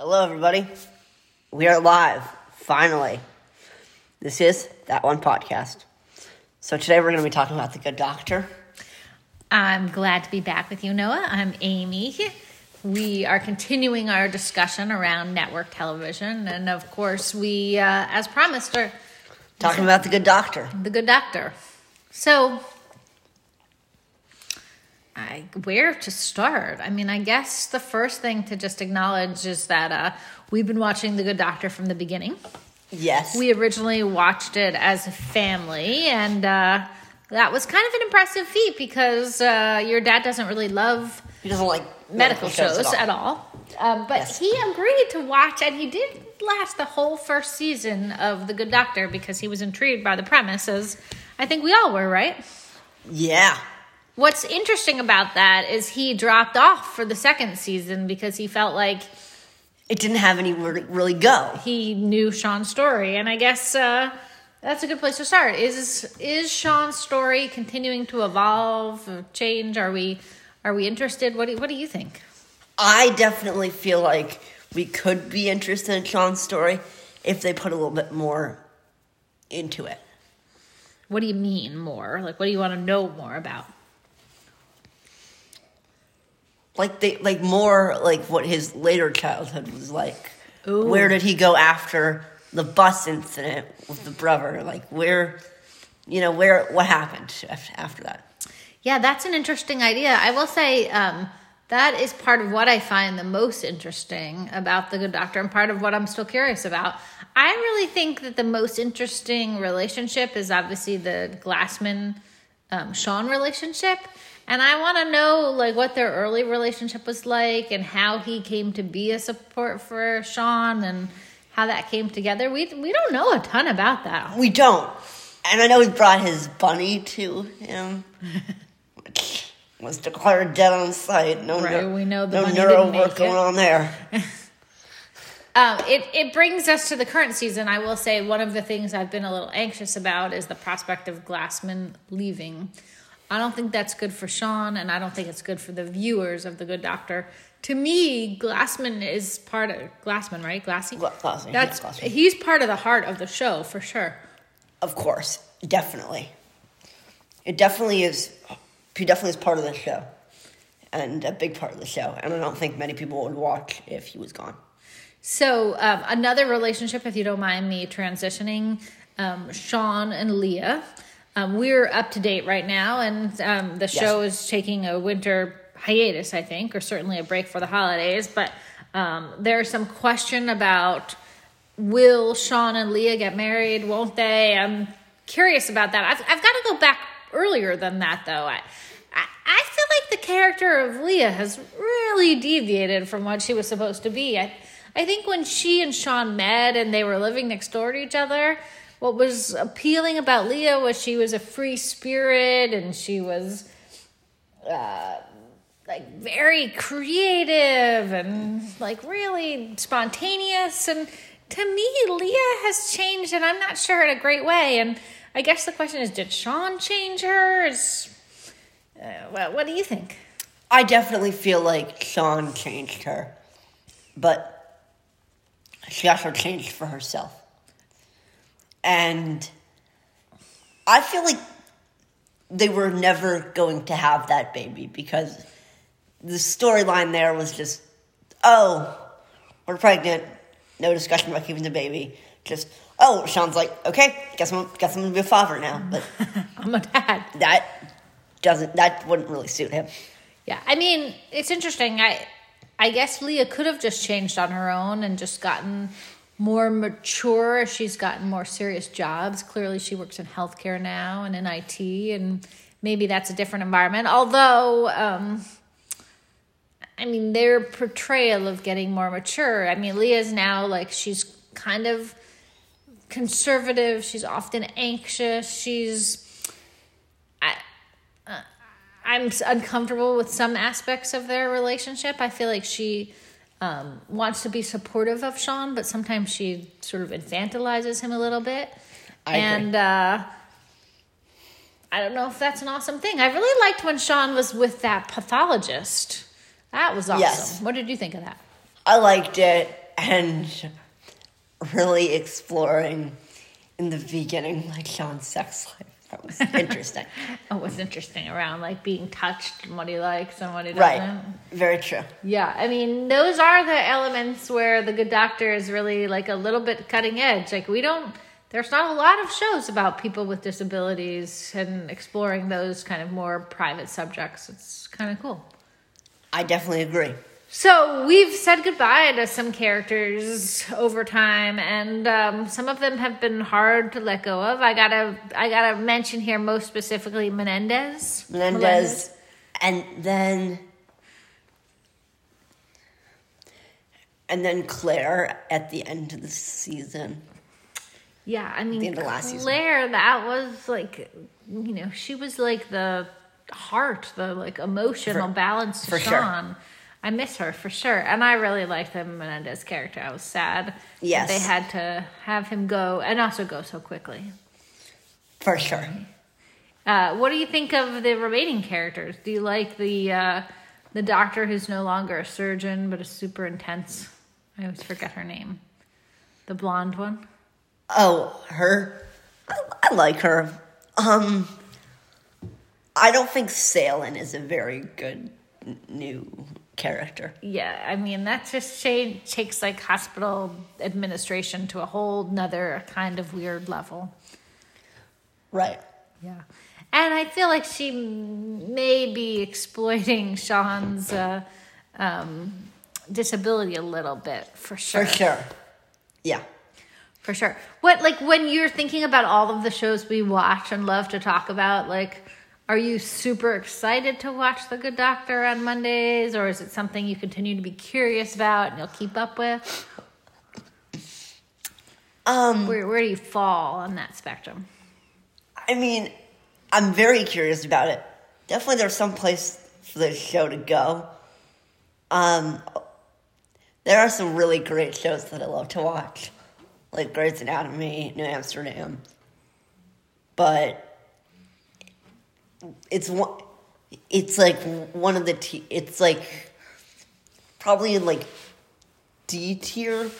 Hello, everybody. We are live, finally. This is That One Podcast. So, today we're going to be talking about The Good Doctor. I'm glad to be back with you, Noah. I'm Amy. We are continuing our discussion around network television, and of course, we, uh, as promised, are Talking about The Good Doctor. the good doctor. So, I, where to start? I mean, I guess the first thing to just acknowledge is that uh, we've been watching The Good Doctor from the beginning. Yes. We originally watched it as a family, and uh, that was kind of an impressive feat because uh, your dad doesn't really love he doesn't like medical shows at all. Um, but Yes. he agreed to watch, and he did last the whole first season of The Good Doctor because he was intrigued by the premise, as I think we all were, right? Yeah. What's interesting about that is he dropped off for the second season because he felt like It didn't have any really, really go. he knew Shaun's story, and I guess uh, that's a good place to start. Is is Shaun's story continuing to evolve, change? Are we are we interested? What do what do you think? I definitely feel like we could be interested in Shaun's story if they put a little bit more into it. What do you mean more? Like, what do you want to know more about? Like they like more like what his later childhood was like. Ooh. Where did he go after the bus incident with the brother? Like where you know, where what happened after that? Yeah, that's an interesting idea. I will say um, that is part of what I find the most interesting about the Good Doctor, and part of what I'm still curious about. I really think that the most interesting relationship is obviously the Glassman um, Shaun relationship, and I want to know like what their early relationship was like, and how he came to be a support for Shaun, and how that came together. We we don't know a ton about that. We don't. And I know he brought his bunny to him, which was declared dead on sight. No, Right, neu- we know the no bunny neuro didn't work make going it. on there. Um, it it brings us to the current season. I will say one of the things I've been a little anxious about is the prospect of Glassman leaving. I don't think that's good for Shaun, and I don't think it's good for the viewers of The Good Doctor. To me, Glassman is part of Glassman, right? Glassy. Gla- Glassman, That's yeah, Glassman. he's part of the heart of the show for sure. Of course, definitely. It definitely is. He definitely is part of the show, and a big part of the show. And I don't think many people would watch if he was gone. So um, another relationship, if you don't mind me transitioning, um, Shaun and Lea. Um, we're up to date right now, and um, the show is taking a winter hiatus, I think, or certainly a break for the holidays. But um, there's some question about will Shaun and Lea get married? Won't they? I'm curious about that. I've, I've got to go back earlier than that, though. I, I, I feel like the character of Lea has really deviated from what she was supposed to be. I, I think when she and Shaun met and they were living next door to each other, what was appealing about Lea was she was a free spirit and she was uh, like very creative and like really spontaneous. And to me, Lea has changed, and I'm not sure in a great way. And I guess the question is, did Shaun change her? Is uh, what, what do you think? I definitely feel like Shaun changed her, but she also changed for herself. And I feel like they were never going to have that baby because the storyline there was just, oh, we're pregnant. No discussion about keeping the baby. Just, oh, Shaun's like, okay, guess I'm, guess I'm gonna be a father now. But I'm a dad. that doesn't, that wouldn't really suit him. Yeah, I mean, it's interesting. I I guess Leah could have just changed on her own and just gotten more mature she's gotten more serious jobs. Clearly, she works in healthcare now and in IT, and maybe that's a different environment. Although, um, I mean, their portrayal of getting more mature. I mean, Lea's now like she's kind of conservative. She's often anxious. She's I, uh, I'm uncomfortable with some aspects of their relationship. I feel like she um, wants to be supportive of Shaun, but sometimes she sort of infantilizes him a little bit. I agree. and uh, I don't know if that's an awesome thing. I really liked when Shaun was with that pathologist. That was awesome. Yes. What did you think of that? I liked it. and really exploring in the beginning like Shaun's sex life. That was interesting. Oh, it was interesting around like being touched and what he likes and what he doesn't. right. Very true. Yeah, I mean, those are the elements where the good doctor is really like a little bit cutting edge. Like, we don't, there's not a lot of shows about people with disabilities and exploring those kind of more private subjects. It's kind of cool. I definitely agree. So we've said goodbye to some characters over time, and um, some of them have been hard to let go of. I gotta, I gotta mention here most specifically Menendez. Melendez, and then and then Claire at the end of the season. Yeah, I mean, the end of last season. Claire, that was like, you know, she was like the heart, the like emotional For- balance to for sure. I miss her for sure, and I really liked the Menendez character. I was sad that Yes. they had to have him go, and also go so quickly. For sure. Uh, what do you think of the remaining characters? Do you like the uh, the doctor who's no longer a surgeon but is super intense? I always forget her name. The blonde one. Oh, her. I, I like her. Um, I don't think Salen is a very good new character. Yeah, I mean that just takes like hospital administration to a whole nother kind of weird level. Right. Yeah, and I feel like she may be exploiting Shaun's uh, um, disability a little bit for sure. For sure. Yeah. For sure. What like when you're thinking about all of the shows we watch and love to talk about, like are you super excited to watch The Good Doctor on Mondays or is it something you continue to be curious about and you'll keep up with? Um, Where where do you fall on that spectrum? I mean, I'm very curious about it. Definitely, there's some place for this show to go. Um, there are some really great shows that I love to watch, like Grey's Anatomy, New Amsterdam. But it's one. It's like one of the. T- it's like probably in like D tier,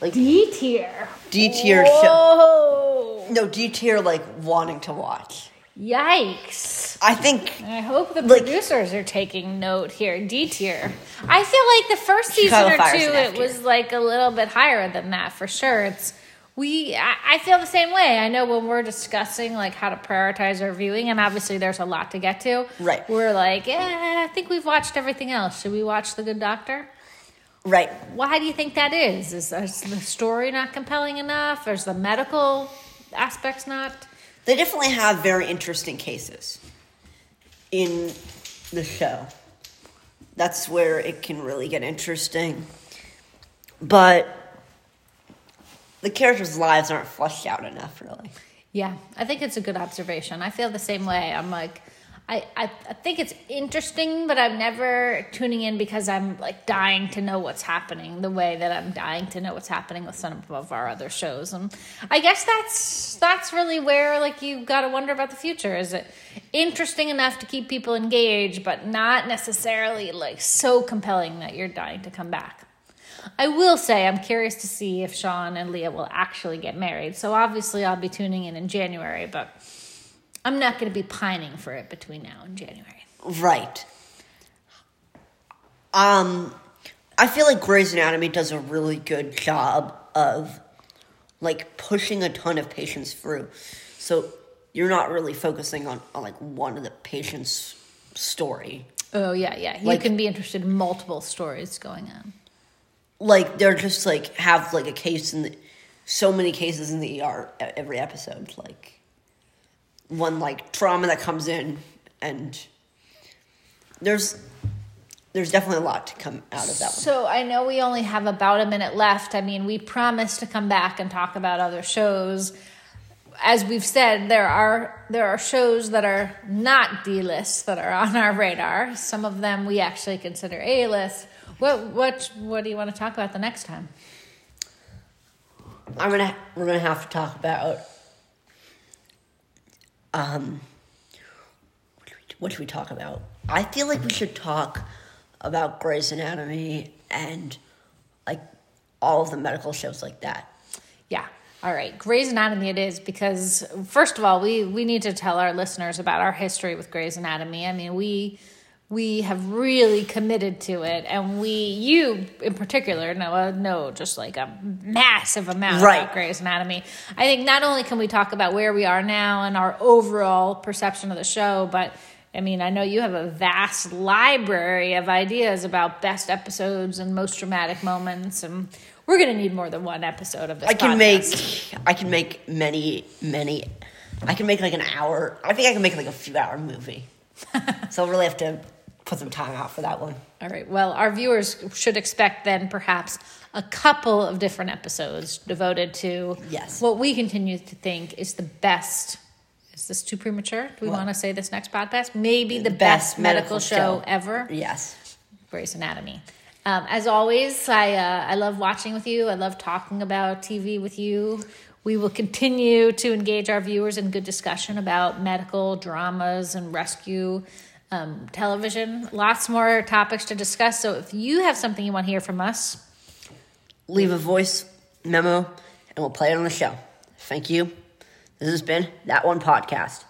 like D tier. D tier show. No D tier, like wanting to watch. Yikes. I think I hope the Like- producers are taking note here. D tier. I feel like the first season Chicago or Fire's two, it was like a little bit higher than that for sure. It's we. I, I feel the same way. I know when we're discussing like how to prioritize our viewing, and obviously there's a lot to get to. Right. We're like, yeah, I think we've watched everything else. Should we watch The Good Doctor? right. Why do you think that is? Is, is the story not compelling enough? Or is the medical aspects not? They definitely have very interesting cases in the show. That's where it can really get interesting. But the characters' lives aren't fleshed out enough, really. Yeah, I think it's a good observation. I feel the same way. I'm like, I, I, I think it's interesting, but I'm never tuning in because I'm like dying to know what's happening the way that I'm dying to know what's happening with some of our other shows. And I guess that's that's really where like you've got to wonder about the future. Is it interesting enough to keep people engaged, but not necessarily like so compelling that you're dying to come back? I will say I'm curious to see if Shaun and Lea will actually get married. So obviously I'll be tuning in in January, but I'm not going to be pining for it between now and January. Right. Um, I feel like Grey's Anatomy does a really good job of like pushing a ton of patients through. So you're not really focusing on, on like one of the patients' story. Oh yeah, yeah. You Like- can be interested in multiple stories going on. Like they're just like have like a case in the so many cases in the ER every episode. Like one like trauma that comes in and there's there's definitely a lot to come out of that one. So I know we only have about a minute left. I mean, we promised to come back and talk about other shows. As we've said, there are there are shows that are not D list that are on our radar. Some of them we actually consider A list. What what what do you want to talk about the next time? I'm gonna we're gonna have to talk about um what should we, what should we talk about? I feel like we should talk about Grey's Anatomy and like all of the medical shows like that. Yeah. All right. Grey's Anatomy it is because first of all, we we need to tell our listeners about our history with Grey's Anatomy. I mean, we we have really committed to it and we you in particular know uh, know just like a massive amount Right. about Grey's Anatomy. I think not only can we talk about where we are now and our overall perception of the show, but I mean, I know you have a vast library of ideas about best episodes and most dramatic moments, and we're going to need more than one episode of this. I can podcast. make I can make many many I can make like an hour. I think I can make like a few hour movie. so I'll really have to put some time out for that one. All right. Well, our viewers should expect then perhaps a couple of different episodes devoted to Yes. what we continue to think is the best. Is this too premature? Do we What? want to say this next podcast? Maybe the, best, medical, show, ever. Yes. Grey's Anatomy. Um, as always, I uh, I love watching with you. I love talking about TV with you. We will continue to engage our viewers in good discussion about medical dramas and rescue um, television. Lots more topics to discuss. So if you have something you want to hear from us, Leave a voice memo and we'll play it on the show. Thank you. This has been That One Podcast.